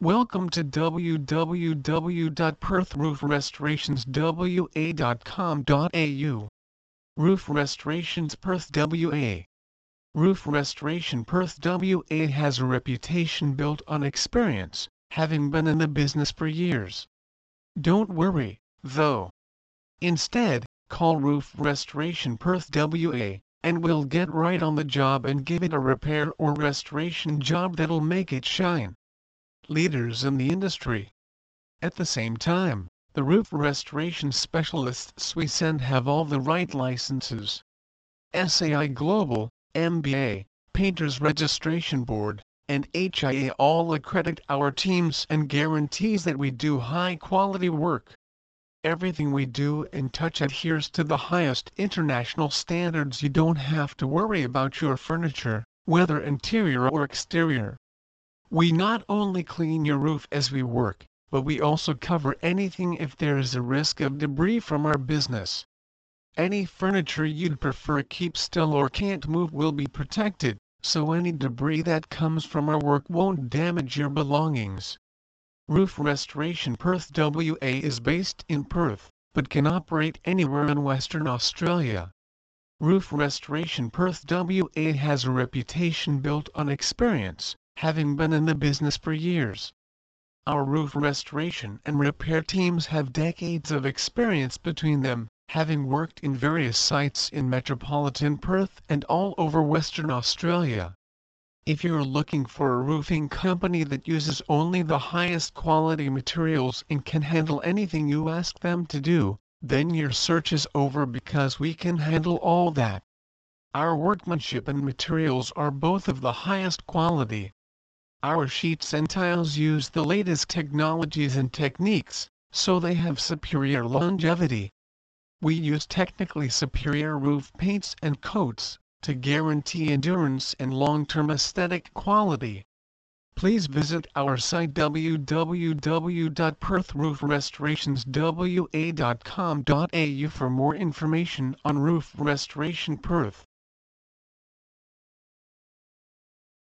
Welcome to www.perthroofrestorationswa.com.au. Roof Restorations Perth WA. Roof Restoration Perth WA has a reputation built on experience, having been in the business for years. Don't worry, though. Instead, call Roof Restoration Perth WA, and we'll get right on the job and give it a repair or restoration job that'll make it shine. Leaders in the industry. At the same time, the roof restoration specialists we send have all the right licenses. SAI Global, MBA, Painters Registration Board, and HIA all accredit our teams and guarantees that we do high quality work. Everything we do and touch adheres to the highest international standards. You don't have to worry about your furniture, whether interior or exterior. We not only clean your roof as we work, but we also cover anything if there is a risk of debris from our business. Any furniture you'd prefer keep still or can't move will be protected, so any debris that comes from our work won't damage your belongings. Roof Restoration Perth WA is based in Perth, but can operate anywhere in Western Australia. Roof Restoration Perth WA has a reputation built on experience, having been in the business for years. Our roof restoration and repair teams have decades of experience between them, having worked in various sites in metropolitan Perth and all over Western Australia. If you're looking for a roofing company that uses only the highest quality materials and can handle anything you ask them to do, then your search is over because we can handle all that. Our workmanship and materials are both of the highest quality. Our sheets and tiles use the latest technologies and techniques, so they have superior longevity. We use technically superior roof paints and coats, to guarantee endurance and long-term aesthetic quality. Please visit our site www.perthroofrestorationswa.com.au for more information on roof restoration Perth.